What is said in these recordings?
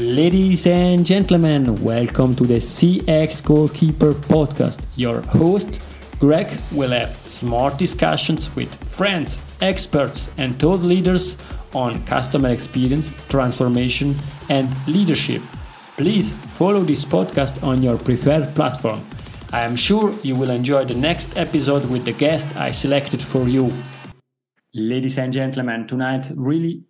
Ladies and gentlemen, welcome to the CX Goalkeeper podcast. Your host, Greg, will have smart discussions with friends, experts, and thought leaders on customer experience, transformation, and leadership. Please follow this podcast on your preferred platform. I am sure you will enjoy the next episode with the guest I selected for you. Ladies and gentlemen, tonight really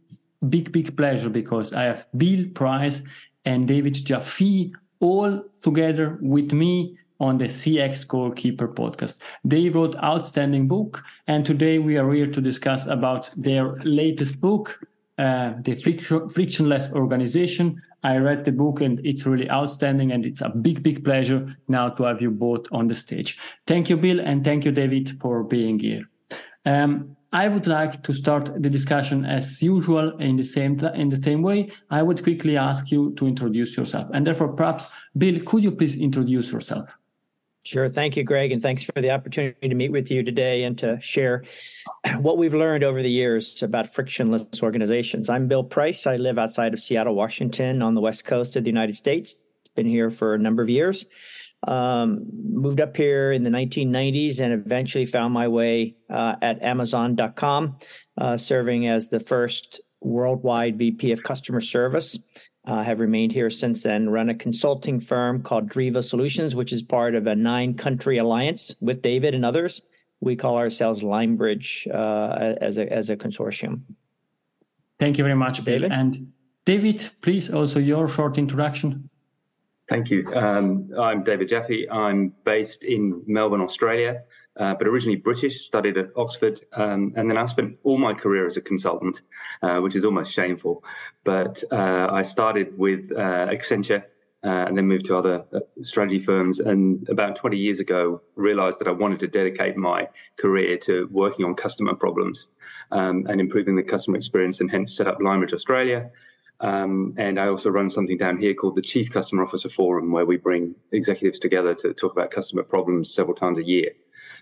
big, big pleasure because I have Bill Price and David Jaffe all together with me on the CX Goalkeeper podcast. They wrote outstanding book, and today we are here to discuss about their latest book, uh, the frictionless organization. I read the book and it's really outstanding, and it's a big, big pleasure now to have you both on the stage. Thank you, Bill, and thank you, David, for being here. Um, I would like to start the discussion as usual in the same in the same way. I would quickly ask you to introduce yourself, and therefore, perhaps, Bill, could you please introduce yourself? Sure. Thank you, Greg, and thanks for the opportunity to meet with you today and to share what we've learned over the years about frictionless organizations. I'm Bill Price. I live outside of Seattle, Washington, on the west coast of the United States. Been here for a number of years. Um, moved up here in the 1990s and eventually found my way uh, at Amazon.com, uh, serving as the first worldwide VP of customer service. I uh, have remained here since then, run a consulting firm called Driva Solutions, which is part of a nine country alliance with David and others. We call ourselves Limebridge uh, as, a, as a consortium. Thank you very much, David. And David, please also your short introduction. Thank you. Um, I'm David Jaffe. I'm based in Melbourne, Australia, uh, but originally British, studied at Oxford, um, and then I spent all my career as a consultant, uh, which is almost shameful. But uh, I started with uh, Accenture uh, and then moved to other uh, strategy firms. And about 20 years ago, realized that I wanted to dedicate my career to working on customer problems um, and improving the customer experience, and hence set up Limebridge Australia. Um, and I also run something down here called the Chief Customer Officer Forum, where we bring executives together to talk about customer problems several times a year.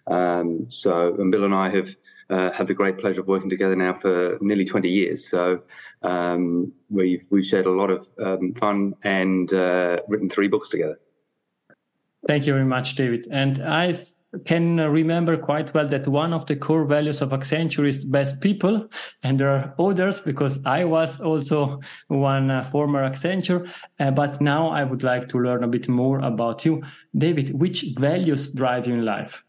Um, so, and Bill and I have uh, had the great pleasure of working together now for nearly 20 years. So, um, we've we've shared a lot of um, fun and uh, written three books together. Thank you very much, David. And I can remember quite well that one of the core values of Accenture is best people, and there are others because I was also one uh, former Accenture. Uh, but now I would like to learn a bit more about you, David. Which values drive you in life?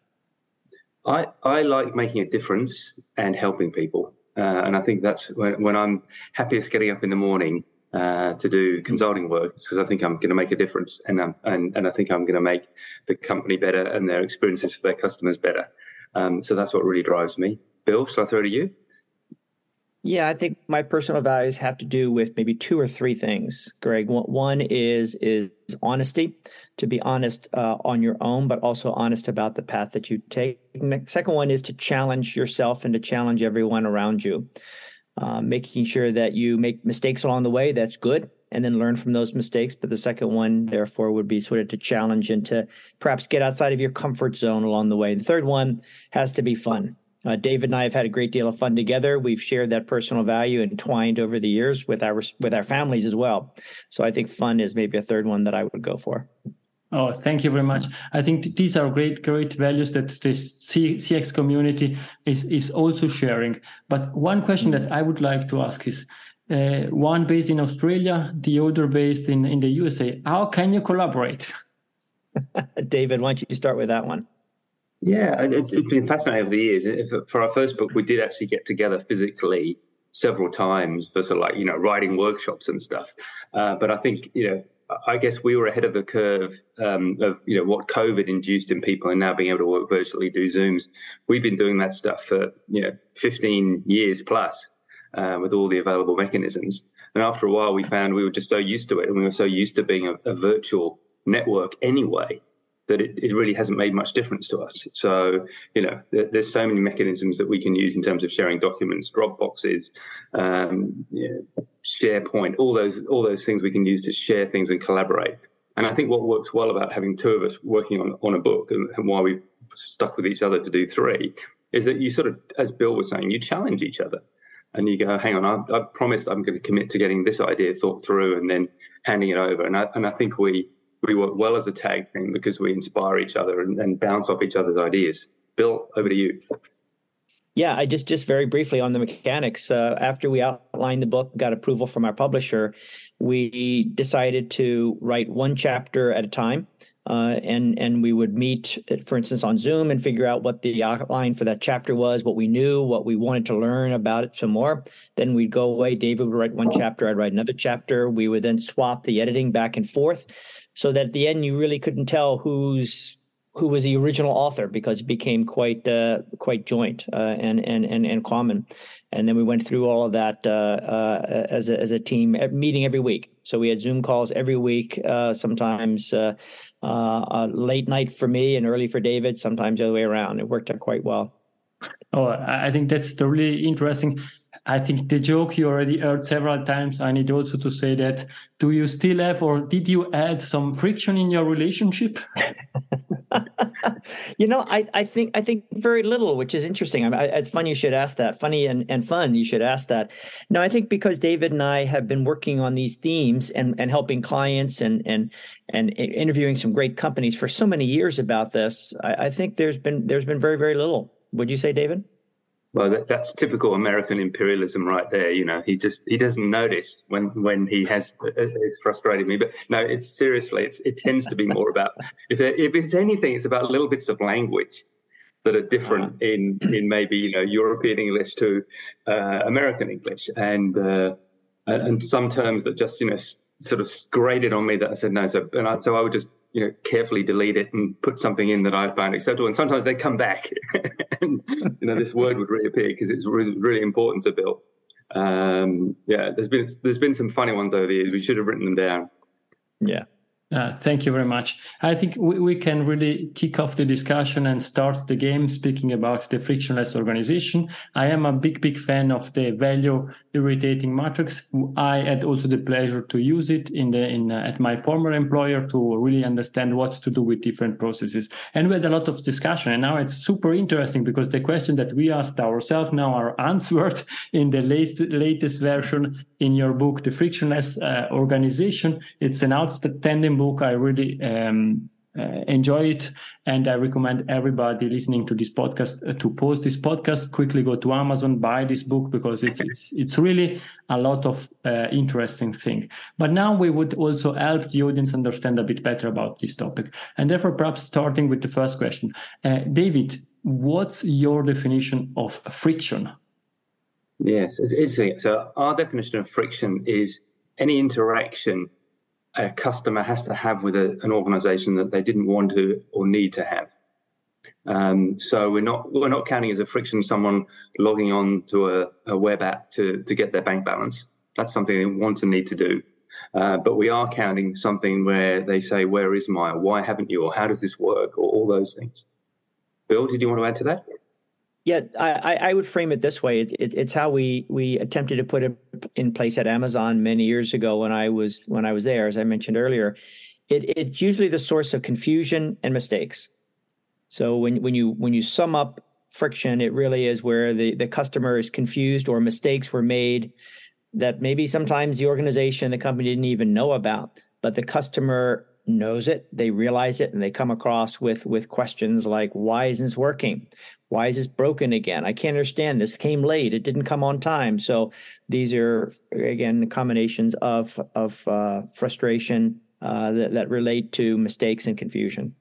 I I like making a difference and helping people, uh, and I think that's when, when I'm happiest getting up in the morning uh, to do consulting work because I think I'm going to make a difference, and um, and and I think I'm going to make the company better and their experiences for their customers better. Um, so that's what really drives me. Bill, shall I throw it to you? Yeah, I think my personal values have to do with maybe two or three things, Greg. One is is honesty, to be honest uh, on your own, but also honest about the path that you take. Second one is to challenge yourself and to challenge everyone around you. Uh, making sure that you make mistakes along the way. That's good. And then learn from those mistakes. But the second one, therefore, would be sort of to challenge and to perhaps get outside of your comfort zone along the way. The third one has to be fun. Uh, David and I have had a great deal of fun together. We've shared that personal value entwined over the years with our with our families as well. So I think fun is maybe a third one that I would go for. Oh, thank you very much. I think these are great, great values that this CX community is, is also sharing. But one question that I would like to ask is, uh, one based in Australia, the other based in, in the USA. How can you collaborate? David, why don't you start with that one? Yeah, it's, it's been fascinating over the years. For our first book, we did actually get together physically several times for sort of like, you know, writing workshops and stuff. Uh, but I think, you know, I guess we were ahead of the curve um, of you know what COVID induced in people, and now being able to work virtually, do Zooms. We've been doing that stuff for you know 15 years plus uh, with all the available mechanisms. And after a while, we found we were just so used to it, and we were so used to being a, a virtual network anyway that it, it really hasn't made much difference to us. So, you know, there, there's so many mechanisms that we can use in terms of sharing documents, Dropboxes, um, you SharePoint, all those all those things we can use to share things and collaborate. And I think what works well about having two of us working on, on a book and, and why we've stuck with each other to do three is that you sort of, as Bill was saying, you challenge each other and you go, hang on, I, I promised I'm going to commit to getting this idea thought through, and then handing it over. And I, and I think we we work well as a tag team because we inspire each other and, and bounce off each other's ideas. Bill, over to you. Yeah, I just just very briefly on the mechanics. Uh, after we outlined the book, got approval from our publisher, we decided to write one chapter at a time. Uh, and and we would meet, for instance, on Zoom and figure out what the outline for that chapter was, what we knew, what we wanted to learn about it some more. Then we'd go away. David would write one chapter, I'd write another chapter. We would then swap the editing back and forth, so that at the end you really couldn't tell who's who was the original author because it became quite uh, quite joint uh, and, and and and common. And then we went through all of that uh, uh as a as a team, meeting every week. So we had Zoom calls every week, uh, sometimes uh, late night for me and early for David, sometimes the other way around. It worked out quite well. Oh, I think that's really interesting. I think the joke you already heard several times. I need also to say that do you still have or did you add some friction in your relationship? you know, I, I think I think very little, which is interesting. I, I, it's funny you should ask that. Funny and, and fun you should ask that. No, I think because David and I have been working on these themes and, and helping clients and and and interviewing some great companies for so many years about this, I, I think there's been there's been very very little. Would you say, David? Well, that, that's typical American imperialism right there. You know, he just he doesn't notice when when he has it's frustrated me. But no, it's seriously, it's, it tends to be more about if there, if it's anything, it's about little bits of language that are different uh-huh. in in maybe you know European English to uh, American English, and uh, and some terms that just you know sort of grated on me that I said no. So and I, so I would just you know carefully delete it and put something in that I found acceptable. And sometimes they come back, and you know this word would reappear because it's really, really important to Bill. Um, yeah, there's been there's been some funny ones over the years. We should have written them down. Yeah. Uh, thank you very much. I think we, we can really kick off the discussion and start the game speaking about the frictionless organization. I am a big, big fan of the value irritating matrix. I had also the pleasure to use it in the in uh, at my former employer to really understand what to do with different processes. And we had a lot of discussion. And now it's super interesting because the question that we asked ourselves now are answered in the latest latest version in your book, The Frictionless uh, Organization. It's an outstanding book. I really um, uh, enjoy it, and I recommend everybody listening to this podcast uh, to pause this podcast. Quickly go to Amazon, buy this book because it's it's, it's really a lot of uh, interesting thing. But now we would also help the audience understand a bit better about this topic, and therefore perhaps starting with the first question, uh, David, what's your definition of friction? Yes, it's interesting. So our definition of friction is any interaction a customer has to have with a, an organization that they didn't want to or need to have. Um, so we're not we're not counting as a friction someone logging on to a, a, web app to to get their bank balance. That's something they want to need to do. Uh, but we are counting something where they say, "Where is my? Why haven't you? Or how does this work? Or all those things." Bill, did you want to add to that? Yeah, I, I would frame it this way. It, it, it's how we we attempted to put it in place at Amazon many years ago when I was when I was there, as I mentioned earlier. It, it's usually the source of confusion and mistakes. So when when you when you sum up friction, it really is where the the customer is confused or mistakes were made that maybe sometimes the organization, the company didn't even know about, but the customer knows it, they realize it, and they come across with with questions like, "Why isn't this working? Why is this broken again? I can't understand. This came late. It didn't come on time." So these are again combinations of of uh, frustration uh, that, that relate to mistakes and confusion.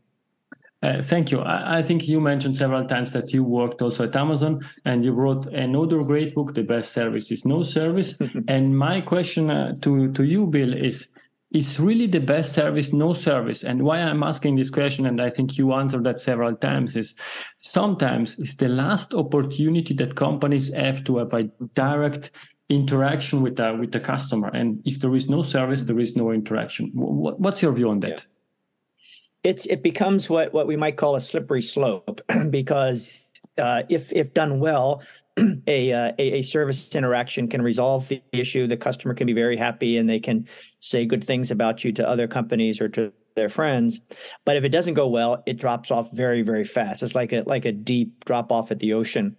Uh, thank you. I, I, think you mentioned several times that you worked also at Amazon and you wrote another great book, The Best Service is No Service. and my question uh, to, to you, Bill, is is really the best service no service. And why i'm asking this question and i think you answered that several times is sometimes it's the last opportunity that companies have to have a direct interaction with the with the customer. And if there is no service there is no interaction. What, what's your view on that? It's it becomes what what we might call a slippery slope because uh, if if done well, a, uh, a, a service interaction can resolve the issue. The customer can be very happy, and they can say good things about you to other companies or to their friends. But if it doesn't go well, it drops off very very fast. It's like a like a deep drop off at the ocean.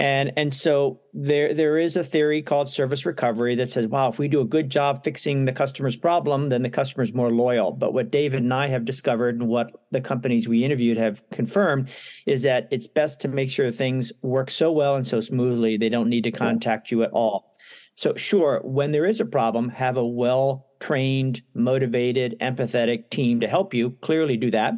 And and so there there is a theory called service recovery that says, wow, if we do a good job fixing the customer's problem, then the customer's more loyal. But what David and I have discovered and what the companies we interviewed have confirmed is that it's best to make sure things work so well and so smoothly they don't need to contact you at all. So sure, when there is a problem, have a well trained, motivated, empathetic team to help you. Clearly do that.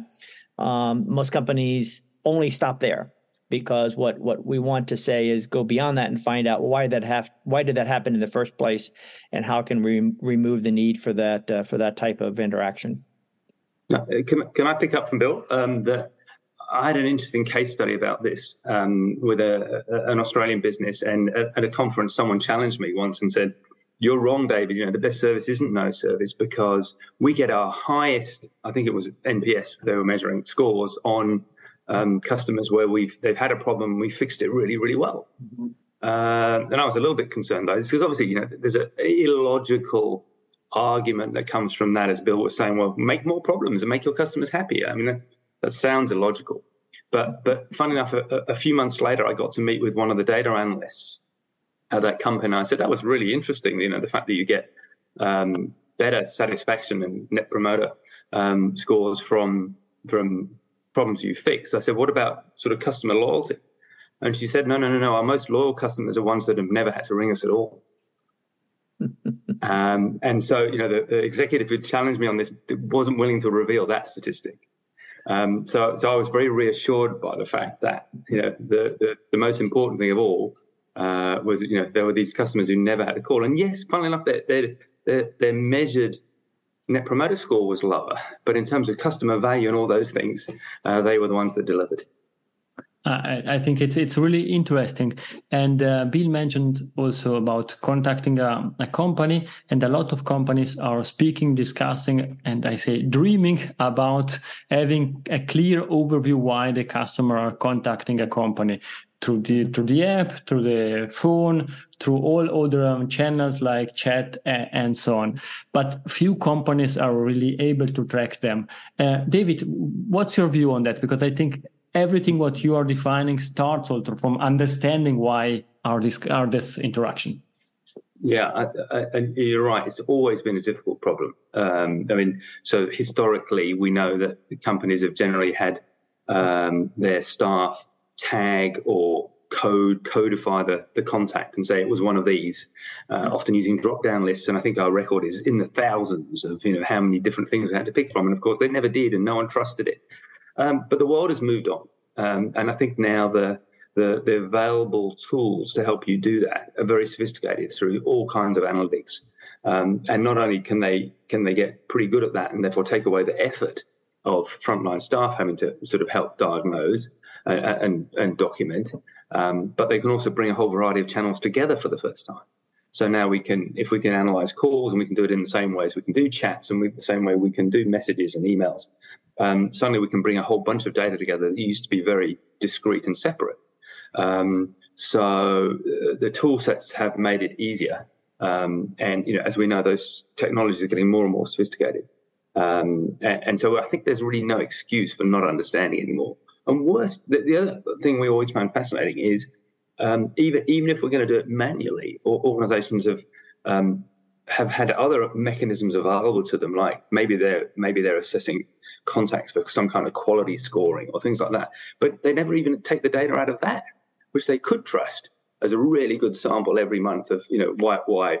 Um, most companies only stop there because what what we want to say is go beyond that and find out why that have why did that happen in the first place and how can we remove the need for that uh, for that type of interaction uh, can, can i pick up from bill um, that I had an interesting case study about this um, with a, a, an Australian business, and at, at, a conference, someone challenged me once and said, "You're wrong, David. You know the best service isn't no service because we get our highest, I think it was NPS they were measuring scores on um, customers where we've they've had a problem, we fixed it really, really well. Mm-hmm. Uh, and I was a little bit concerned by this because obviously, you know, there's an illogical argument that comes from that, as Bill was saying. Well, make more problems and make your customers happier. I mean, that, that sounds illogical. But but fun enough, a, a, few months later, I got to meet with one of the data analysts at that company. And I said that was really interesting. You know, the fact that you get um, better satisfaction and net promoter um, scores from from problems you fix. I said, what about sort of customer loyalty? And she said, no, no, no, no. Our most loyal customers are ones that have never had to ring us at all. um, and so, you know, the, the, executive who challenged me on this wasn't willing to reveal that statistic. Um, so, so I was very reassured by the fact that, you know, the, the, the most important thing of all uh, was, you know, there were these customers who never had a call. And yes, funnily enough, they're, they're, they're, they're measured – net promoter score was lower, but in terms of customer value and all those things, uh, they were the ones that delivered. I, I think it's it's really interesting, and uh, Bill mentioned also about contacting a, a, company, and a lot of companies are speaking, discussing, and I say dreaming about having a clear overview why the customer are contacting a company through the through the app, through the phone, through all other um, channels like chat and, and, so on. But few companies are really able to track them. Uh, David, what's your view on that? Because I think everything what you are defining starts also from understanding why are this are this interaction. Yeah, I, I, you're right. It's always been a difficult problem. Um, I mean, so historically, we know that companies have generally had um, their staff tag or code codify the, the contact and say it was one of these uh, often using drop down lists. And i think our record is in the thousands of you know how many different things they had to pick from. And of course they never did and no one trusted it. Um, but the world has moved on. Um, and i think now the, the the available tools to help you do that are very sophisticated through all kinds of analytics. Um, and not only can they can they get pretty good at that and therefore take away the effort of frontline staff having to sort of help diagnose and, and document. Um, but they can also bring a whole variety of channels together for the first time. So now we can, if we can analyze calls and we can do it in the same ways, we can do chats and we, the same way we can do messages and emails, um, suddenly we can bring a whole bunch of data together that used to be very discrete and separate. Um, so uh, the tool sets have made it easier. Um, and, you know, as we know, those technologies are getting more and more sophisticated. Um, and, and, so I think there's really no excuse for not understanding anymore. And worst, the, the other thing we always found fascinating is um, even even if we're going to do it manually, or organisations have um, have had other mechanisms available to them, like maybe they're maybe they're assessing contacts for some kind of quality scoring or things like that, but they never even take the data out of that, which they could trust as a really good sample every month of you know why why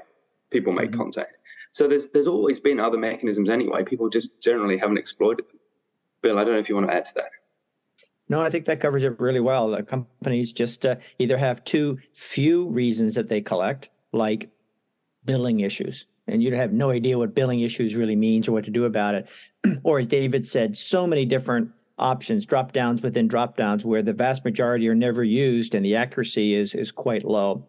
people make mm-hmm. contact. So there's there's always been other mechanisms anyway. People just generally haven't exploited them. Bill, I don't know if you want to add to that. No, I think that covers it really well. The companies just uh, either have too few reasons that they collect, like billing issues, and you have no idea what billing issues really means or what to do about it. or as David said, so many different options, drop downs within drop downs, where the vast majority are never used and the accuracy is is quite low.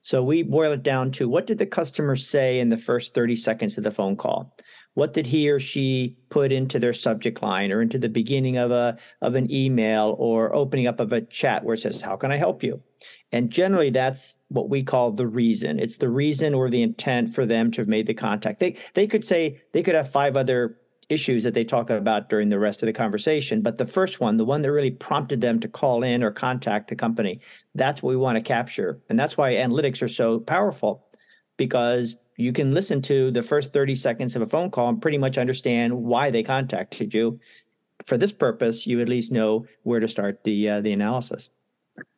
So we boil it down to what did the customer say in the first 30 seconds of the phone call? What did he or she put into their subject line or into the beginning of a of an email or opening up of a chat where it says how can i help you and generally that's what we call the reason it's the reason or the intent for them to have made the contact they they could say they could have five other issues that they talk about during the rest of the conversation. But the first one, the one that really prompted them to call in or contact the company, that's what we want to capture. And that's why analytics are so powerful because you can listen to the first 30 seconds of a phone call and pretty much understand why they contacted you. For this purpose, you at least know where to start the uh, the analysis.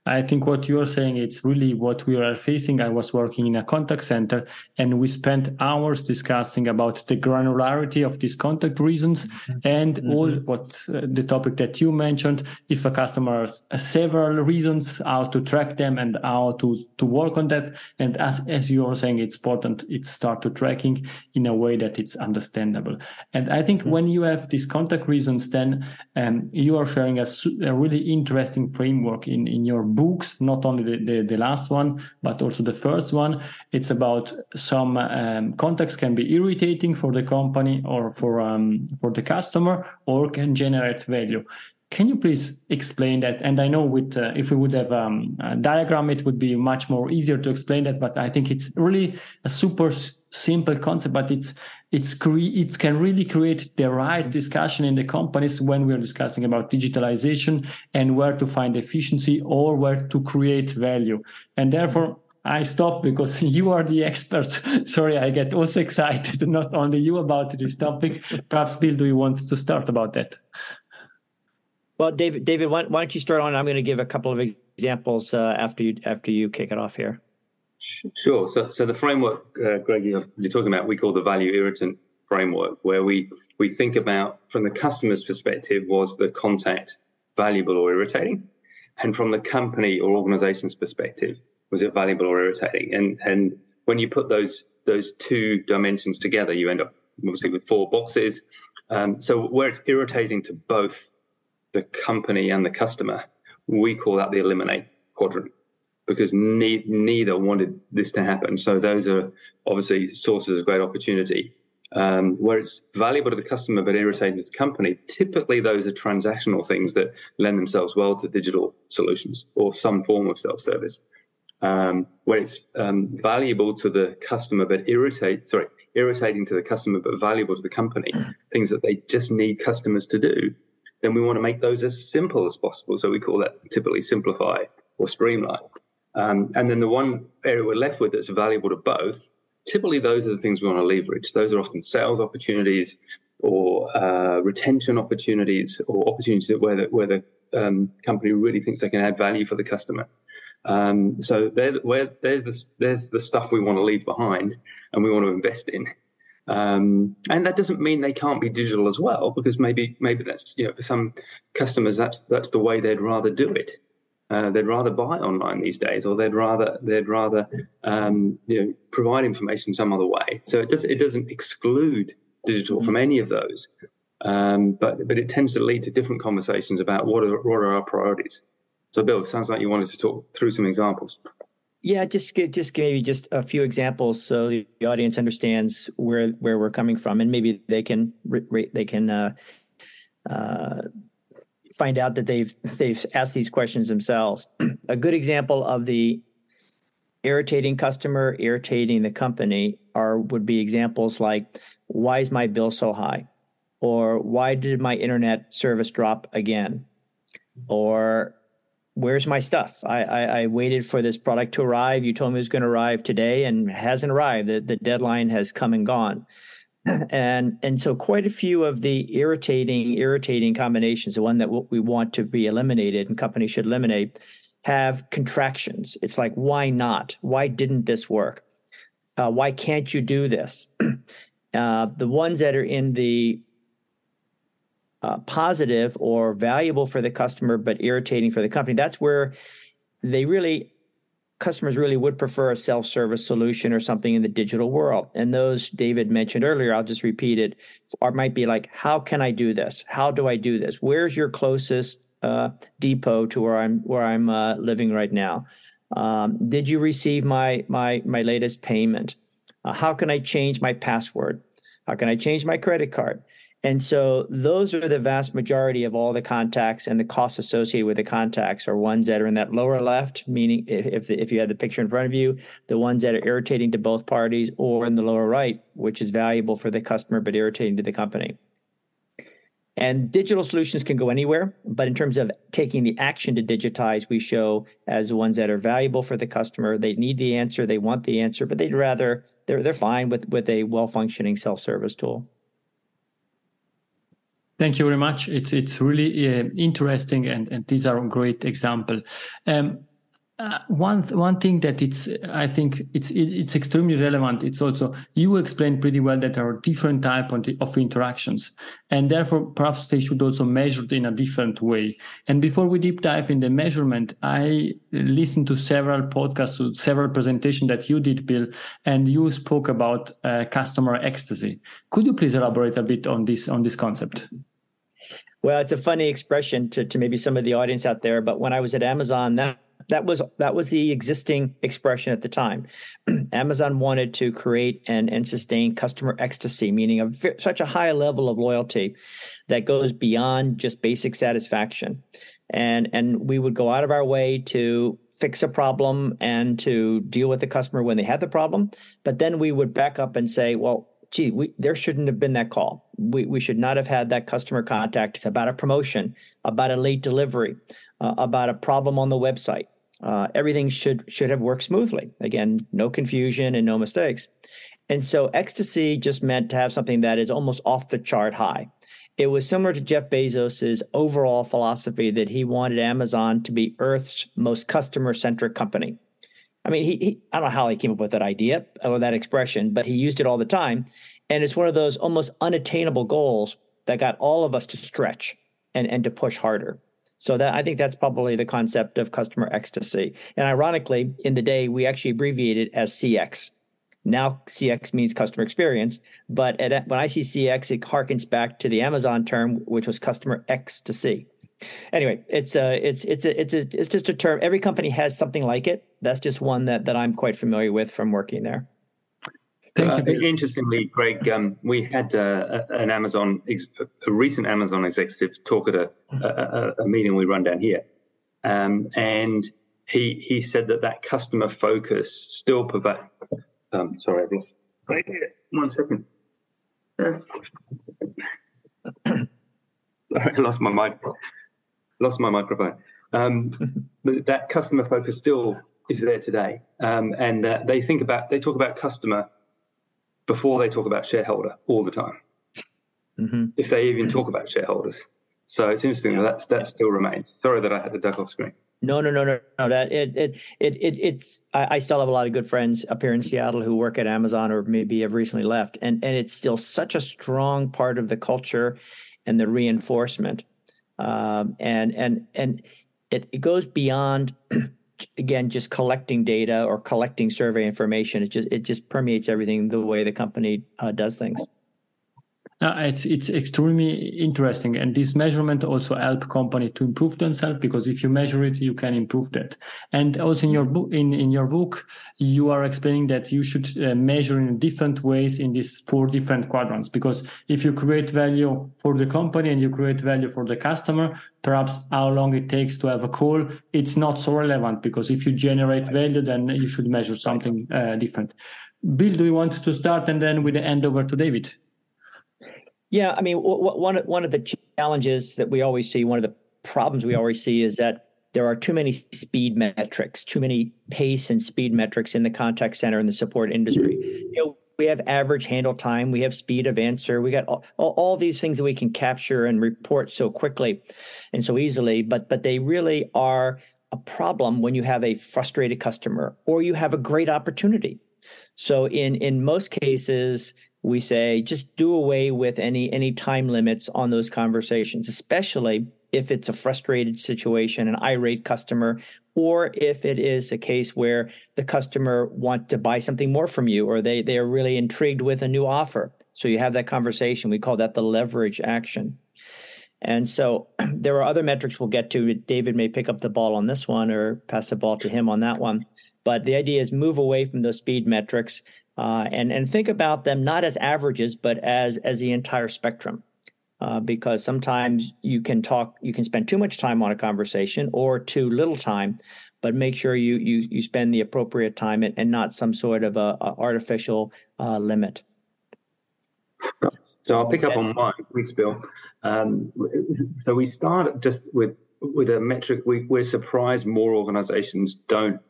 I think what you're saying it's really what we are facing. I was working in a contact center and we spent hours discussing about the granularity of these contact reasons mm-hmm. and mm-hmm. all what uh, the topic that you mentioned. If a customer has several reasons, how to track them and how to to work on that. And as as you are saying, it's important it start to tracking in a way that it's understandable. And I think mm-hmm. when you have these contact reasons, then um, you are sharing a, a really interesting framework in in your books, not only the, the, the, last one, but also the first one. It's about some um, context can be irritating for the company or for um, for the customer, or can generate value. Can you please explain that? And I know with uh, if we would have um, a diagram, it would be much more easier to explain that. But I think it's really a super simple concept, but it's it's cre- it can really create the right discussion in the companies when we're discussing about digitalization and where to find efficiency or where to create value. And therefore, I stop because you are the experts. Sorry, I get also excited, not only you about this topic. Perhaps, Bill, do you want to start about that? Well, David, David, why, why don't you start on? I'm going to give a couple of examples uh, after you after you kick it off here. Sure. So, so the framework, uh, Greg, you're, talking about, we call the value irritant framework, where we we think about from the customer's perspective, was the contact valuable or irritating, and from the company or organization's perspective, was it valuable or irritating? And and when you put those those two dimensions together, you end up obviously with four boxes. Um, so where it's irritating to both the company and the customer, we call that the eliminate quadrant because ne- neither wanted this to happen. So those are obviously sources of great opportunity. Um, where it's valuable to the customer but irritating to the company, typically those are transactional things that lend themselves well to digital solutions or some form of self-service. Um, where it's um, valuable to the customer but irritate, sorry, irritating to the customer but valuable to the company, things that they just need customers to do, then we want to make those as simple as possible. So we call that typically simplify or streamline. Um, and then the one area we're left with that's valuable to both, typically those are the things we want to leverage. Those are often sales opportunities or uh, retention opportunities or opportunities where the, where the um, company really thinks they can add value for the customer. Um, so there's, the, there's the stuff we want to leave behind and we want to invest in. Um, and that doesn't mean they can't be digital as well, because maybe maybe that's you know for some customers that's that's the way they'd rather do it. Uh, they'd rather buy online these days, or they'd rather they'd rather um, you know provide information some other way. So it does it doesn't exclude digital from any of those, um, but but it tends to lead to different conversations about what are what are our priorities. So, Bill, it sounds like you wanted to talk through some examples. Yeah, just just maybe just a few examples so the audience understands where where we're coming from, and maybe they can they can uh, uh, find out that they've they've asked these questions themselves. a good example of the irritating customer, irritating the company are would be examples like why is my bill so high? Or why did my internet service drop again? Or where's my stuff? I, I, I, waited for this product to arrive. You told me it was going to arrive today and hasn't arrived. The, the deadline has come and gone and and so quite a few of the irritating irritating combinations the one that we want to be eliminated and companies should eliminate have contractions. It's like why not? Why didn't this work? Uh, why can't you do this? Uh, the ones that are in the uh, positive or valuable for the customer but irritating for the company that's where they really customers really would prefer a self-service solution or something in the digital world. And those David mentioned earlier, I'll just repeat it, or might be like, how can I do this? How do I do this? Where's your closest uh, depot to where I'm where I'm uh, living right now? Um, did you receive my my my latest payment? Uh, how can I change my password? How can I change my credit card? And so those are the vast majority of all the contacts and the costs associated with the contacts are ones that are in that lower left, meaning if, if you have the picture in front of you, the ones that are irritating to both parties, or in the lower right, which is valuable for the customer but irritating to the company. And digital solutions can go anywhere, but in terms of taking the action to digitize, we show as the ones that are valuable for the customer. They need the answer, they want the answer, but they'd rather they're they're fine with with a well functioning self service tool. Thank you very much. It's it's really uh, interesting, and, and these are a great example. Um, uh, one one thing that it's I think it's it, it's extremely relevant. It's also you explained pretty well that there are different type of interactions, and therefore perhaps they should also measured in a different way. And before we deep dive in the measurement, I listened to several podcasts, to several presentations that you did, Bill, and you spoke about uh, customer ecstasy. Could you please elaborate a bit on this on this concept? Well, it's a funny expression to, to maybe some of the audience out there, but when I was at Amazon, that that was that was the existing expression at the time. Amazon wanted to create and and sustain customer ecstasy, meaning a such a high level of loyalty that goes beyond just basic satisfaction. And and we would go out of our way to fix a problem and to deal with the customer when they had the problem, but then we would back up and say, well, gee, we, there shouldn't have been that call. We, we should not have had that customer contact. It's about a promotion, about a late delivery, uh, about a problem on the website uh, everything should should have worked smoothly. Again, no confusion and no mistakes. And so ecstasy just meant to have something that is almost off the chart high. It was similar to Jeff Bezos's overall philosophy that he wanted Amazon to be Earth's most customer centric company. I mean, he, he, I don't know how he came up with that idea uh, or that expression, but he used it all the time. And it's one of those almost unattainable goals that got all of us to stretch and, and to push harder. So that I think that's probably the concept of customer ecstasy. And ironically, in the day we actually abbreviated as CX. Now CX means customer experience, but at, when I see CX, it harkens back to the Amazon term, which was customer ecstasy. Anyway, it's a, it's it's a, it's a, it's just a term. Every company has something like it. That's just one that that I'm quite familiar with from working there. Thank you. Uh, interestingly, Greg, um, we had uh, an Amazon, a recent Amazon executive talk at a, a, a meeting we run down here, um, and he he said that that customer focus still provides. Um, sorry, I've lost. Right here. One second. Uh, sorry, I lost my mic. Lost my microphone. Um, but that customer focus still is there today, um, and uh, they think about they talk about customer before they talk about shareholder all the time, mm-hmm. if they even talk about shareholders. So it's interesting that that's, that still remains. Sorry that I had to duck off screen. No, no, no, no, no. That it, it, it, it it's. I, I, still have a lot of good friends up here in Seattle who work at Amazon or maybe have recently left, and and it's still such a strong part of the culture and the reinforcement, um, and and and it, it goes beyond again just collecting data or collecting survey information. It just it just permeates everything the way the company uh, does things uh, it's it's extremely interesting, and this measurement also help company to improve themselves because if you measure it, you can improve that. And also in your book, in, in your book, you are explaining that you should uh, measure in different ways in these four different quadrants. Because if you create value for the company and you create value for the customer, perhaps how long it takes to have a call, it's not so relevant because if you generate value, then you should measure something uh, different. Bill, do you want to start and then with the end over to David? Yeah, I mean, one one of the challenges that we always see, one of the problems we always see, is that there are too many speed metrics, too many pace and speed metrics in the contact center and the support industry. You know, we have average handle time, we have speed of answer, we got all, all these things that we can capture and report so quickly and so easily, but but they really are a problem when you have a frustrated customer or you have a great opportunity. So in in most cases, we say just do away with any any time limits on those conversations especially if it's a frustrated situation an irate customer or if it is a case where the customer want to buy something more from you or they they are really intrigued with a new offer. So you have that conversation. We call that the leverage action. And so there are other metrics we'll get to. David may pick up the ball on this one or pass the ball to him on that one. But the idea is move away from those speed metrics uh, and and think about them not as averages, but as as the entire spectrum. Uh, because sometimes you can talk, you can spend too much time on a conversation or too little time, but make sure you you you spend the appropriate time and, and not some sort of a, a artificial uh, limit. So I'll pick up on mine. Thanks, Bill. Um, so we start just with with a metric we, we're surprised more organizations don't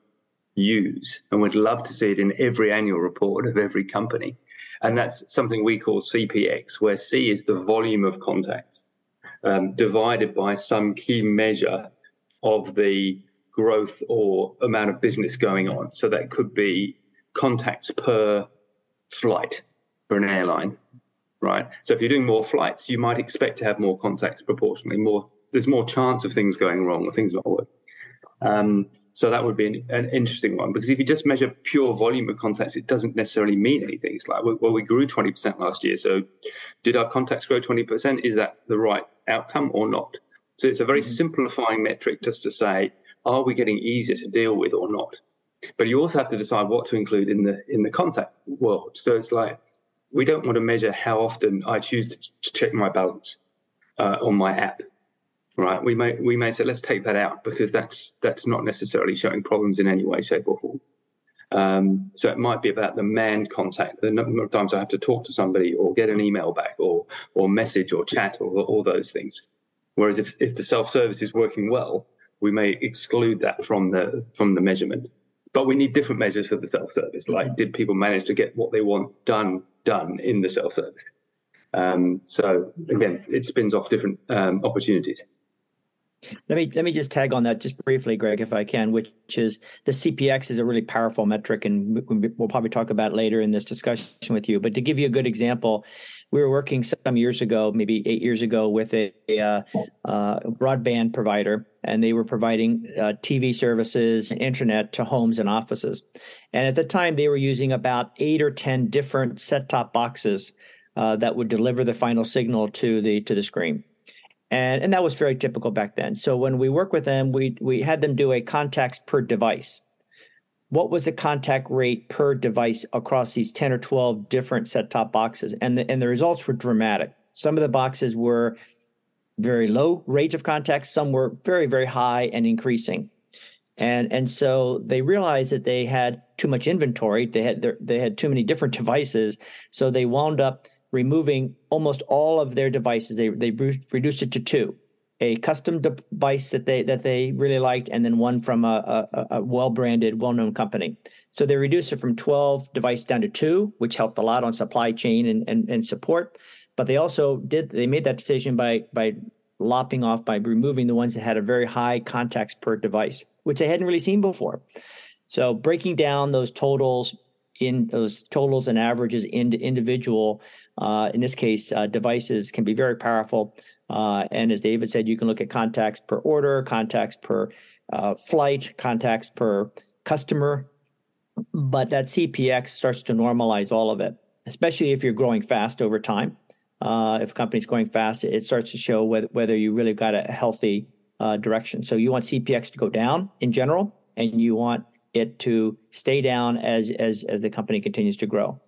use, and we'd love to see it in every annual report of every company. And that's something we call CPX, where C is the volume of contacts um, divided by some key measure of the growth or amount of business going on. So that could be contacts per flight for an airline right? So if you're doing more flights, you might expect to have more contacts proportionally. More, there's more chance of things going wrong or things not working. Um, so that would be an, an, interesting one because if you just measure pure volume of contacts, it doesn't necessarily mean anything. It's like, well, we grew 20% last year. So did our contacts grow 20%? Is that the right outcome or not? So it's a very mm-hmm. simplifying metric just to say, are we getting easier to deal with or not? But you also have to decide what to include in the in the contact world. So it's like, we don't want to measure how often I choose to check my balance uh, on my app. Right? We may we may say let's take that out because that's that's not necessarily showing problems in any way, shape, or form. Um, so it might be about the manned contact, the number of times I have to talk to somebody or get an email back or or message or chat or all those things. Whereas if, if the self service is working well, we may exclude that from the from the measurement. But we need different measures for the self service. Like, did people manage to get what they want done done in the self service. Um, so again, it spins off different um, opportunities. Let me let me just tag on that just briefly, Greg, if I can. Which is the CPX is a really powerful metric, and we'll probably talk about later in this discussion with you. But to give you a good example, we were working some years ago, maybe eight years ago, with a, a, uh, broadband provider, and they were providing uh, TV services internet to homes and offices. And at the time, they were using about eight or ten different set-top boxes uh, that would deliver the final signal to the to the screen. And, and that was very typical back then. So when we work with them, we we had them do a contacts per device. What was the contact rate per device across these 10 or 12 different set-top boxes? And the, and the results were dramatic. Some of the boxes were very low rate of contact. Some were very, very high and increasing. And and so they realized that they had too much inventory. They had their, they had too many different devices. So they wound up removing almost all of their devices. They they reduced it to two: a custom device that they that they really liked, and then one from a, a, a well branded, well known company. So they reduced it from twelve devices down to two, which helped a lot on supply chain and, and, and support. But they also did they made that decision by by lopping off by removing the ones that had a very high contacts per device, which they hadn't really seen before. So breaking down those totals in those totals and averages into individual, uh, in this case, uh, devices can be very powerful. Uh, and as David said, you can look at contacts per order, contacts per uh, flight, contacts per customer. But that CPX starts to normalize all of it, especially if you're growing fast over time uh, if a company's going fast, it starts to show whether, whether you really got a healthy uh, direction. So you want CPX to go down in general, and you want it to stay down as as as the company continues to grow.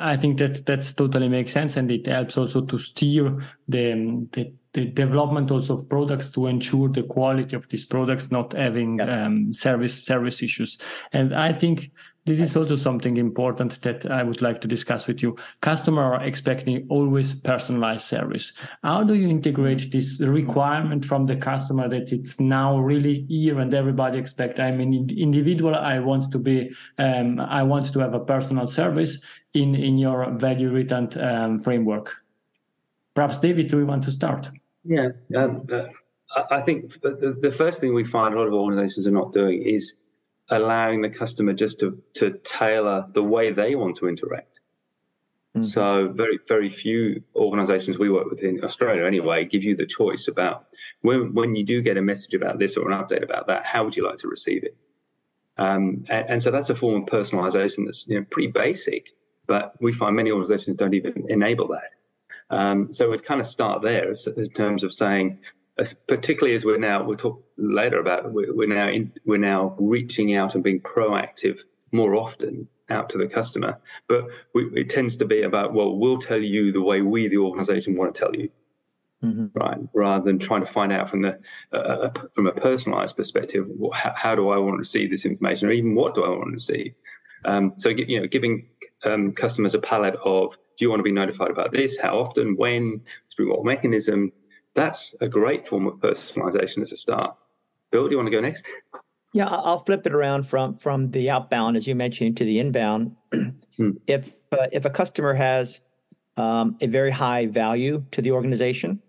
I think that that's totally makes sense, and it helps also to steer the the, the development also of products to ensure the quality of these products not having yes. um, service service issues. And I think this is also something important that I would like to discuss with you. customer are expecting always personalized service. How do you integrate this requirement from the customer that it's now really here and everybody expect? I'm an individual. I want to be. Um, I want to have a personal service in in your value irritant um, framework. Perhaps David, do you want to start? Yeah, um, I think the, the first thing we find a lot of organizations are not doing is allowing the customer just to, to tailor the way they want to interact. Mm-hmm. So very very few organisations we work with in Australia anyway give you the choice about when when you do get a message about this or an update about that, how would you like to receive it? Um, and, and, so that's a form of personalisation that's you know, pretty basic, but we find many organisations don't even enable that. Um, so we'd kind of start there in terms of saying, particularly as we're now we'll talk later about we're, we're now in, we're now reaching out and being proactive more often out to the customer. But we, it tends to be about well we'll tell you the way we the organization want to tell you. Mm-hmm. right? Rather than trying to find out from the uh, uh from a personalized perspective how, how, do i want to see this information or even what do i want to see um, so you know giving um, customers a palette of Do you want to be notified about this? How often? When? Through what mechanism? That's a great form of personalization as a start. Bill, do you want to go next? Yeah, I'll flip it around from from the outbound, as you mentioned, to the inbound. hmm. If uh, if a customer has um, a very high value to the organization,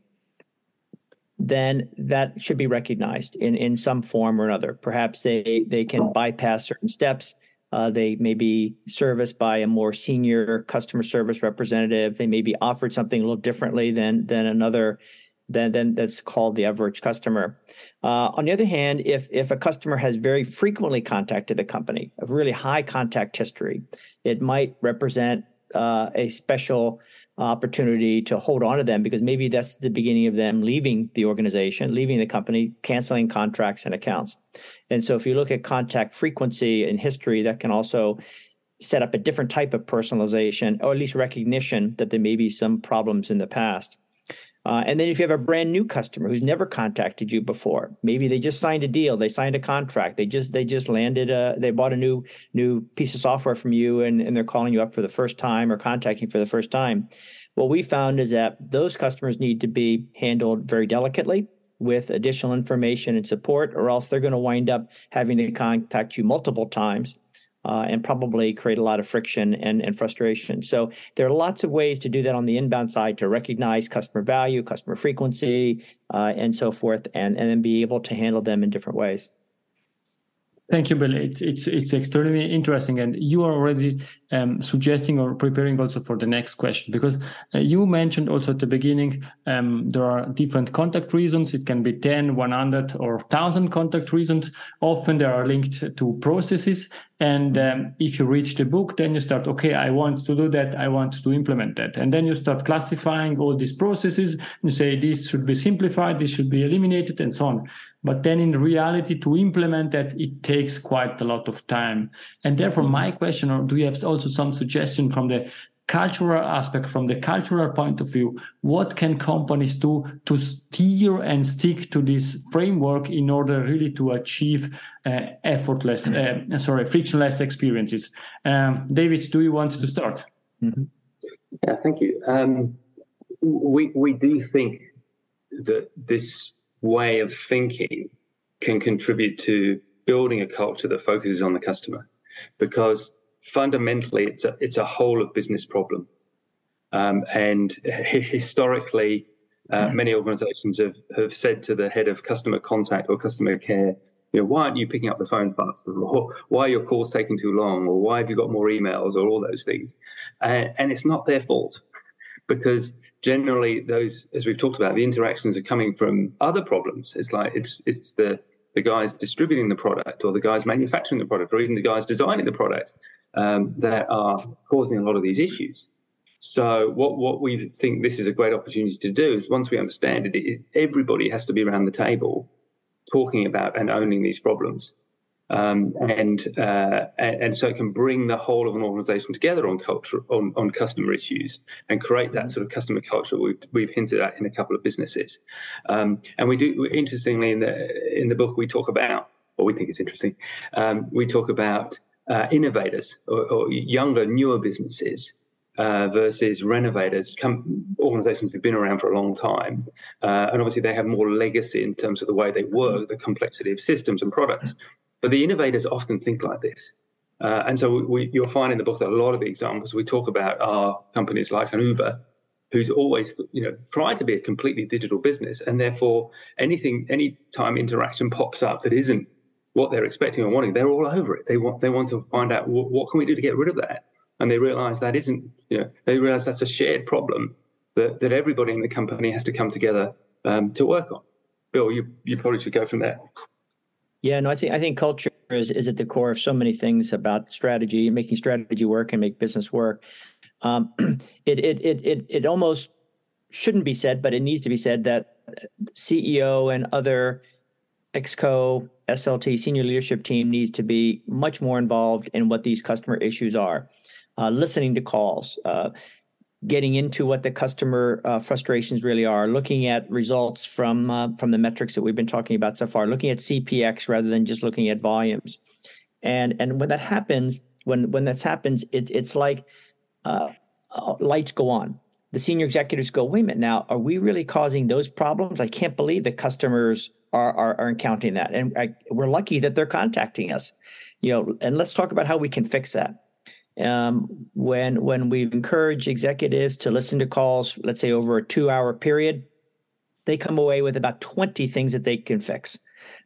then that should be recognized in, in some form or another. Perhaps they, they can bypass certain steps. Uh, they may be serviced by a more senior customer service representative. They may be offered something a little differently than than another than, than that's called the average customer. Uh, on the other hand, if if a customer has very frequently contacted the company, a really high contact history, it might represent uh, a special opportunity to hold on to them because maybe that's the beginning of them leaving the organization, leaving the company, canceling contracts and accounts. And so if you look at contact frequency and history, that can also set up a different type of personalization or at least recognition that there may be some problems in the past. Uh, and then if you have a brand new customer who's never contacted you before, maybe they just signed a deal, they signed a contract, they just they just landed a they bought a new new piece of software from you and, and they're calling you up for the first time or contacting for the first time. What we found is that those customers need to be handled very delicately with additional information and support, or else they're going to wind up having to contact you multiple times uh, and probably create a lot of friction and, and frustration. So there are lots of ways to do that on the inbound side to recognize customer value, customer frequency, uh, and so forth, and, and then be able to handle them in different ways. Thank you, Bill. It's it's it's extremely interesting, and you are already um, suggesting or preparing also for the next question because uh, you mentioned also at the beginning um, there are different contact reasons. It can be 10, 100, or 1,000 contact reasons. Often they are linked to processes, and um, if you reach the book, then you start, okay, I want to do that. I want to implement that. And then you start classifying all these processes. You say, this should be simplified, this should be eliminated, and so on. But then in reality, to implement that, it takes quite a lot of time. And therefore, my question, or do you have also some suggestion from the cultural aspect, from the cultural point of view, what can companies do to steer and stick to this framework in order really to achieve uh, effortless, uh, sorry, frictionless experiences? Um, David, do you want to start? Mm-hmm. Yeah, thank you. Um, we we do think that this way of thinking can contribute to building a culture that focuses on the customer, because fundamentally it's a it's a whole of business problem, um, and historically, uh, many organisations have have said to the head of customer contact or customer care, you know, why aren't you picking up the phone faster, or why are your calls taking too long, or why have you got more emails, or all those things, uh, and it's not their fault. Because generally those as we've talked about the interactions are coming from other problems. It's like it's it's the the guys distributing the product or the guys manufacturing the product or even the guys designing the product um, that are causing a lot of these issues. So what what we think this is a great opportunity to do is once we understand it, it everybody has to be around the table talking about and owning these problems. Um, and, uh, and, and so it can bring the whole of an organization together on culture on, on customer issues and create that sort of customer culture we've, we've hinted at in a couple of businesses um, and we do interestingly in the in the book we talk about what we think is interesting um, we talk about uh, innovators or, or, younger, newer businesses uh, versus renovators, come, organizations who've been around for a long time. Uh, and obviously, they have more legacy in terms of the way they work, the complexity of systems and products. But the innovators often think like this. Uh, and so we, you'll find in the book that a lot of the examples we talk about are companies like an Uber, who's always you know tried to be a completely digital business, and therefore anything, any time interaction pops up that isn't what they're expecting and wanting, they're all over it. They want they want to find out what, what can we do to get rid of that, and they realize that isn't you know they realize that's a shared problem that that everybody in the company has to come together um, to work on. Bill, you you probably should go from there. Yeah, no, I think I think culture is is at the core of so many things about strategy, making strategy work and make business work. Um, it, it it it it almost shouldn't be said, but it needs to be said that CEO and other exco SLT senior leadership team needs to be much more involved in what these customer issues are, uh, listening to calls, uh, getting into what the customer uh, frustrations really are, looking at results from uh, from the metrics that we've been talking about so far, looking at CPX rather than just looking at volumes, and and when that happens, when when that happens, it, it's like uh, uh, lights go on. The senior executives go, wait a minute now, are we really causing those problems? I can't believe the customers are, are, are encountering that. And I, we're lucky that they're contacting us, you know, and let's talk about how we can fix that. Um, when when we encourage executives to listen to calls, let's say over a two hour period, they come away with about 20 things that they can fix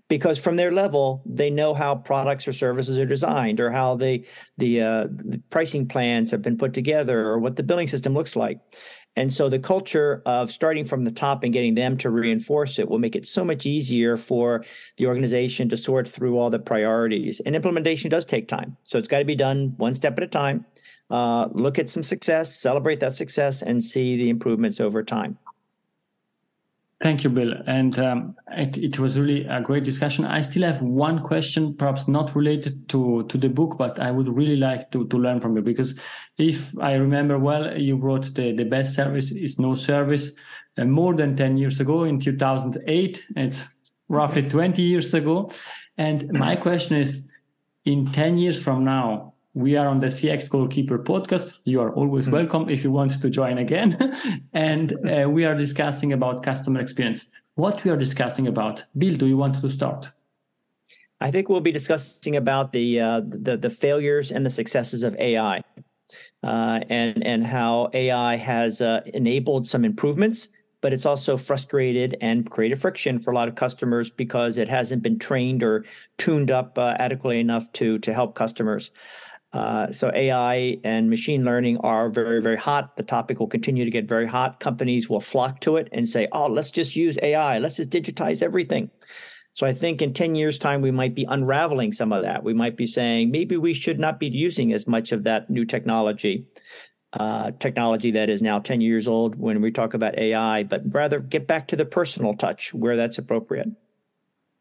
because from their level they know how products or services are designed or how they the, uh, the pricing plans have been put together or what the billing system looks like and so the culture of starting from the top and getting them to reinforce it will make it so much easier for the organization to sort through all the priorities. And implementation does take time. So it's got to be done one step at a time. Uh, look at some success, celebrate that success, and see the improvements over time. Thank you, Bill. And um, it, it, was really a great discussion. I still have one question, perhaps not related to, to the book, but I would really like to, to learn from you because if I remember well, you wrote the, the best service is no service uh, more than 10 years ago in 2008. It's roughly 20 years ago. And my question is in 10 years from now, we are on the CX Goalkeeper podcast. You are always mm-hmm. welcome if you want to join again. and uh, we are discussing about customer experience. What we are discussing about, Bill, do you want to start? I think we'll be discussing about the uh, the, the failures and the successes of AI, uh, and and how AI has uh, enabled some improvements, but it's also frustrated and created friction for a lot of customers because it hasn't been trained or tuned up uh, adequately enough to to help customers. Uh, so AI and machine learning are very, very hot. The topic will continue to get very hot. Companies will flock to it and say, "Oh, let's just use AI. Let's just digitize everything." So I think in 10 years' time, we might be unraveling some of that. We might be saying maybe we should not be using as much of that new technology, uh, technology that is now 10 years old when we talk about AI, but rather get back to the personal touch where that's appropriate.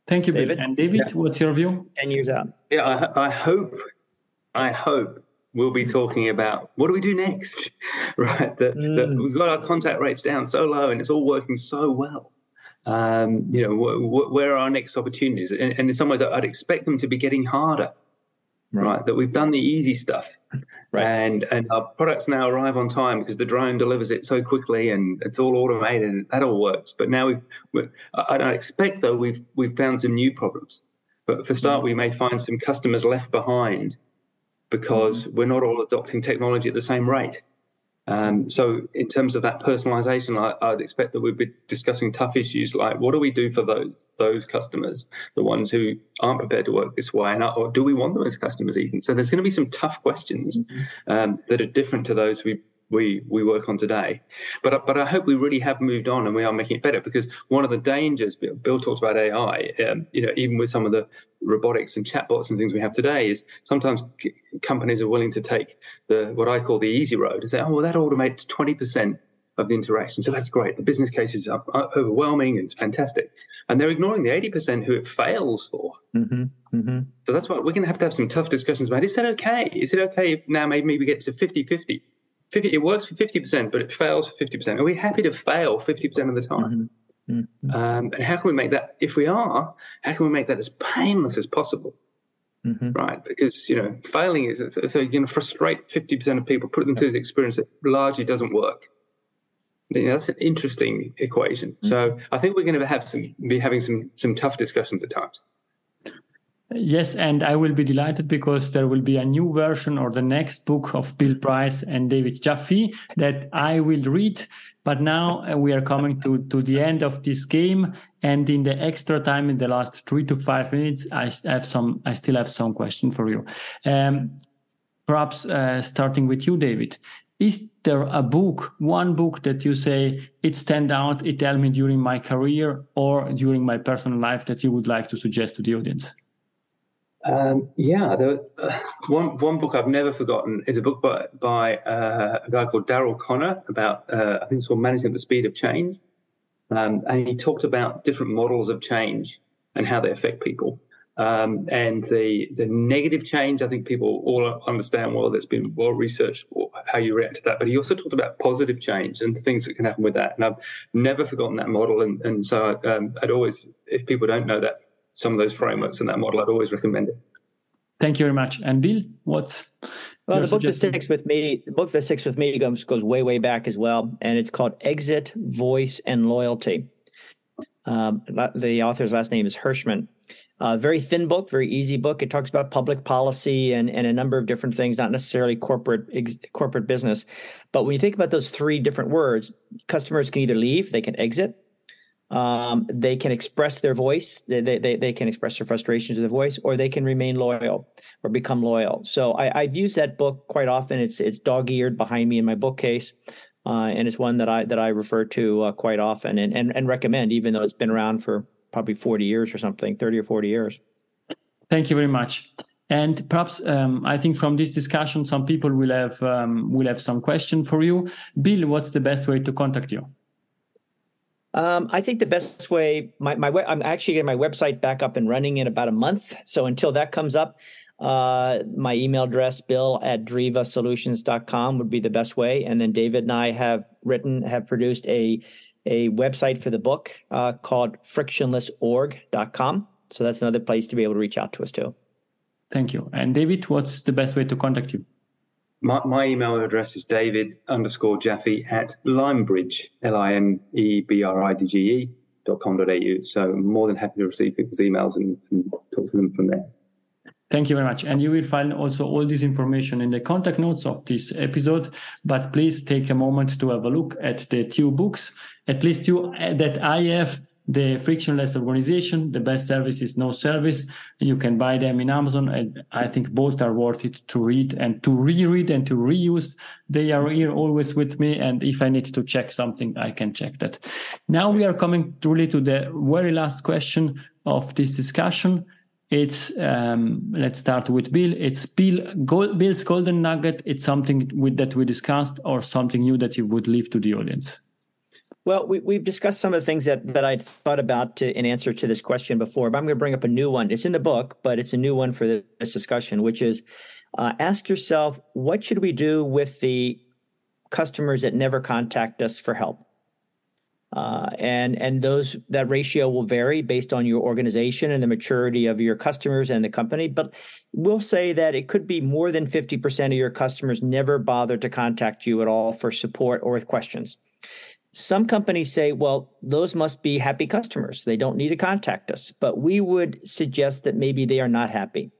Thank you, David. Bill. And David, yeah. what's your view? 10 years out. Yeah, I, I hope I hope we'll be talking about what do we do next, right? That, mm. that we've got our contact rates down so low and it's all working so well. Um, you know, wh- wh- where are our next opportunities? And, and, in some ways, I'd expect them to be getting harder, right? right? That we've done the easy stuff, right? And and our products now arrive on time because the drone delivers it so quickly and it's all automated and that all works. But now we've, I don't expect though we've we've found some new problems. But for start, mm. we may find some customers left behind because we're not all adopting technology at the same rate. Um, so, in terms of that personalization, I, would expect that we'd be discussing tough issues like what do we do for those those customers, the ones who aren't prepared to work this way, and or do we want them as customers even? So, there's going to be some tough questions mm-hmm. um, that are different to those we we we work on today. But but I hope we really have moved on and we are making it better because one of the dangers Bill talked about AI, um, you know, even with some of the robotics and chatbots and things we have today, is sometimes c- companies are willing to take the what I call the easy road and say, oh well, that automates twenty percent of the interaction, so that's great. The business case is overwhelming and it's fantastic, and they're ignoring the eighty percent who it fails for. Mm-hmm. Mm-hmm. So that's why we're going to have to have some tough discussions about. Is that okay? Is it okay now? Maybe we get to 50-50? 50, it works for 50%, but it fails for 50%. Are we happy to fail 50% of the time? Mm-hmm. Mm-hmm. Um, and how can we make that, if we are, how can we make that as painless as possible? Mm-hmm. Right, because you know, failing is so you're going to frustrate fifty percent of people, put them through the experience that largely doesn't work. You know, that's an interesting equation. Mm-hmm. So I think we're going to have some be having some some tough discussions at times. Yes, and I will be delighted because there will be a new version or the next book of Bill Price and David Jaffe that I will read. But now uh, we are coming to, to the end of this game, and in the extra time, in the last three to five minutes, I have some. I still have some question for you. Um, perhaps uh, starting with you, David. Is there a book, one book that you say it stand out, it helped me during my career or during my personal life that you would like to suggest to the audience? Um, yeah, uh, one one book I've never forgotten is a book by by uh, a guy called Daryl Conner about uh, I think it's called Managing the Speed of Change, um, and he talked about different models of change and how they affect people. Um, and the the negative change, I think people all understand well. That's been well researched how you react to that. But he also talked about positive change and things that can happen with that. And I've never forgotten that model. And and so um, I'd always, if people don't know that some of those frameworks and that model, I'd always recommend it. Thank you very much. And Bill, what's well, the book that sticks with me, the book that sticks with me goes goes way way back as well, and it's called Exit, Voice, and Loyalty. Um, the author's last name is Hirschman. Uh, very thin book, very easy book. It talks about public policy and, and a number of different things, not necessarily corporate ex, corporate business. But when you think about those three different words, customers can either leave, they can exit, um, they can express their voice, they, they, they can express their frustrations with their voice, or they can remain loyal or become loyal. So I, I've used that book quite often. It's it's dog eared behind me in my bookcase. Uh, and it's one that I that I refer to uh, quite often and, and and recommend, even though it's been around for probably 40 years or something, 30 or 40 years. Thank you very much. And perhaps um, I think from this discussion, some people will have um, will have some question for you. Bill, what's the best way to contact you? Um, I think the best way, my, my I'm actually getting my website back up and running in about a month. So until that comes up, uh, my email address, bill at drivasolutions.com would be the best way. And then David and I have written, have produced a a website for the book uh, called frictionlessorg.com. So that's another place to be able to reach out to us too. Thank you. And David, what's the best way to contact you? My, my email address is david underscore Jaffe at limebridge, L I M E B R I D G E dot com dot au. So I'm more than happy to receive people's emails and, and talk to them from there. Thank you very much. And you will find also all this information in the contact notes of this episode. But please take a moment to have a look at the two books, at least two uh, that I have. The frictionless organization, the best service is no service. You can buy them in Amazon. And I think both are worth it to read and to reread and to reuse. They are here always with me. And if I need to check something, I can check that. Now we are coming truly to the very last question of this discussion it's um, let's start with Bill. It's Bill Gold, Bill's golden nugget. It's something with that we discussed, or something new that you would leave to the audience. Well, we, have discussed some of the things that that I'd thought about to, in answer to this question before, but I'm going to bring up a new one. It's in the book, but it's a new one for this discussion, which is uh, ask yourself, what should we do with the customers that never contact us for help? Uh, and and those that ratio will vary based on your organization and the maturity of your customers and the company. But we'll say that it could be more than fifty percent of your customers never bother to contact you at all for support or with questions. Some companies say, well, those must be happy customers. They don't need to contact us. But we would suggest that maybe they are not happy,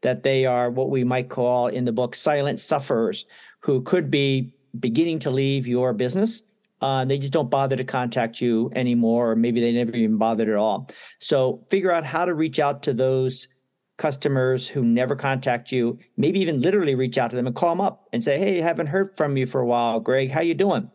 that they are what we might call in the book silent sufferers who could be beginning to leave your business uh, they just don't bother to contact you anymore, or maybe they never even bothered at all. So figure out how to reach out to those customers who never contact you. Maybe even literally reach out to them and call them up and say, "Hey, haven't heard from you for a while, Greg. How you doing?"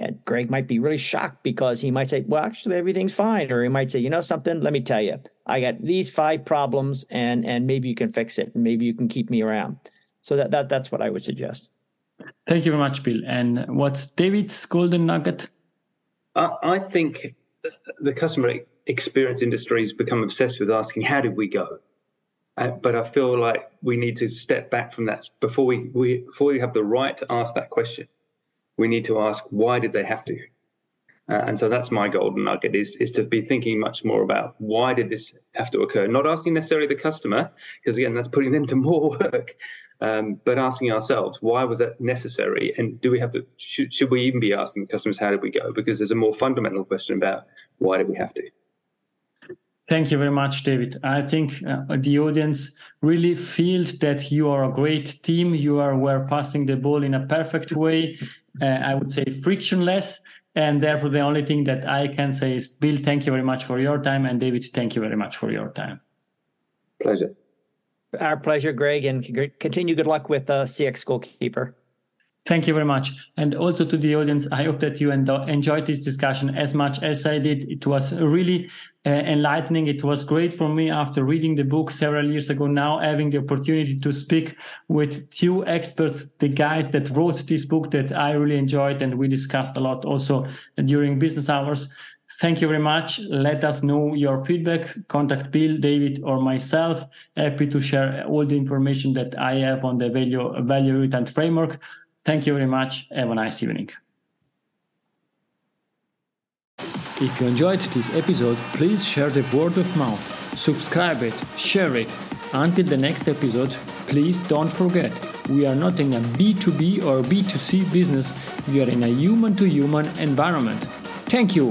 And Greg might be really shocked because he might say, "Well, actually, everything's fine," or he might say, "You know something? Let me tell you, I got these five problems, and and maybe you can fix it, and maybe you can keep me around." So that that that's what I would suggest. Thank you very much, Bill. And what's David's golden nugget? I, I think the customer experience industry has become obsessed with asking, how did we go? Uh, but I feel like we need to step back from that before we, we before we have the right to ask that question. We need to ask why did they have to, uh, and so that's my golden nugget is is to be thinking much more about why did this have to occur. Not asking necessarily the customer because again that's putting them to more work, um, but asking ourselves why was that necessary, and do we have to? Should, should we even be asking customers how did we go? Because there's a more fundamental question about why did we have to. Thank you very much, David. I think uh, the audience really feels that you are a great team. You are were passing the ball in a perfect way. Uh, I would say frictionless. And therefore, the only thing that I can say is, Bill, thank you very much for your time. And David, thank you very much for your time. Pleasure. Our pleasure, Greg, and continue good luck with uh, CX Goalkeeper. Thank you very much. And also to the audience, I hope that you enjoyed this discussion as much as I did. It was really uh, enlightening. It was great for me after reading the book several years ago, now having the opportunity to speak with two experts, the guys that wrote this book that I really enjoyed and we discussed a lot also during business hours. Thank you very much. Let us know your feedback. Contact Bill, David, or myself. Happy to share all the information that I have on the value, value irritant framework. Thank you very much. Have a nice evening. If you enjoyed this episode, please share the word of mouth, subscribe it, share it, Until the next episode, please don't forget we are not in a B2B or B2C business, we are in a human to human environment. Thank you!